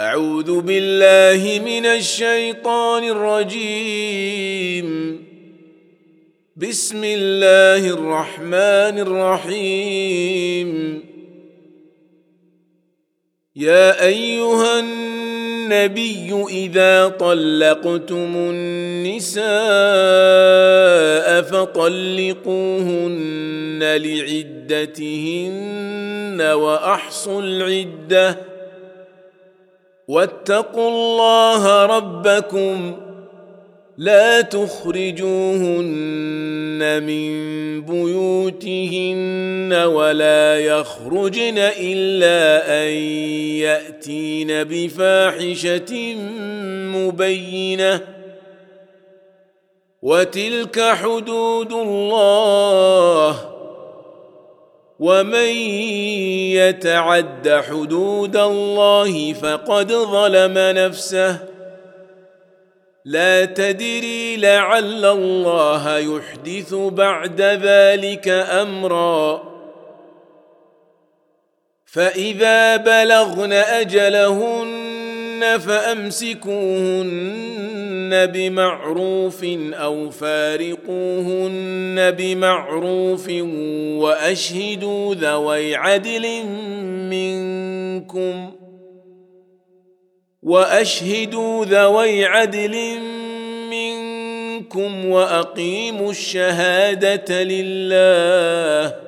أعوذ بالله من الشيطان الرجيم. بسم الله الرحمن الرحيم. يا أيها النبي إذا طلقتم النساء فطلقوهن لعدتهن وأحصوا العدة واتقوا الله ربكم لا تخرجوهن من بيوتهن ولا يخرجن إلا أن يأتين بفاحشة مبينة وتلك حدود الله ومن يتعد حدود الله فقد ظلم نفسه. لا تدري لعل الله يحدث بعد ذلك أمرا. فإذا بلغن أجلهن فأمسكوهن بمعروف أو فارقوهن بمعروف وأشهدوا ذوي عدل منكم وأشهدوا ذوي عدل منكم وأقيموا الشهادة لله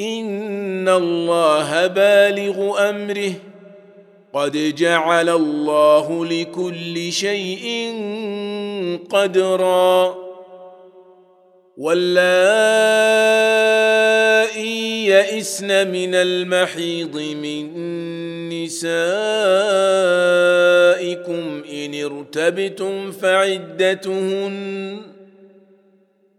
ان الله بالغ امره. قد جعل الله لكل شيء قدرا. واللائي يئسن من المحيض من نسائكم ان ارتبتم فعدتهن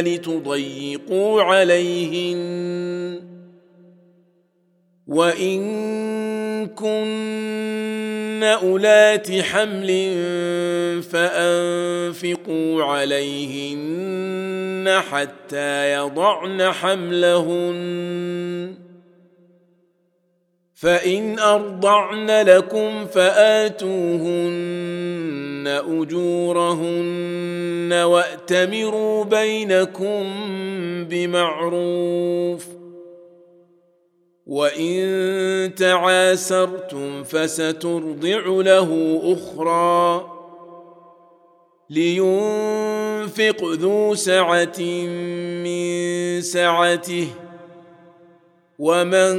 لتضيقوا عليهن وان كن اولات حمل فانفقوا عليهن حتى يضعن حملهن فإن أرضعن لكم فآتوهن أجورهن وأتمروا بينكم بمعروف وإن تعاسرتم فسترضع له أخرى لينفق ذو سعة من سعته ومن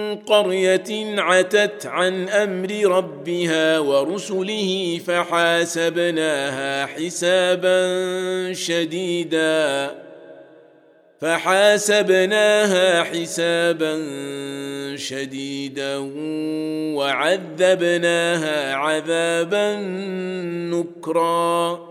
قرية عتت عن أمر ربها ورسله فحاسبناها حسابا شديدا. فحاسبناها حسابا شديدا وعذبناها عذابا نكرا.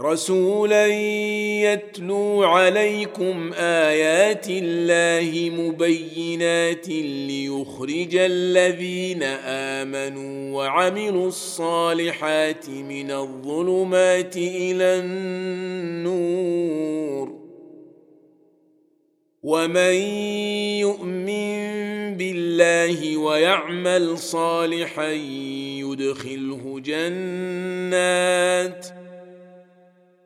رسولا يتلو عليكم آيات الله مبينات ليخرج الذين آمنوا وعملوا الصالحات من الظلمات إلى النور. ومن يؤمن بالله ويعمل صالحا يدخله جنات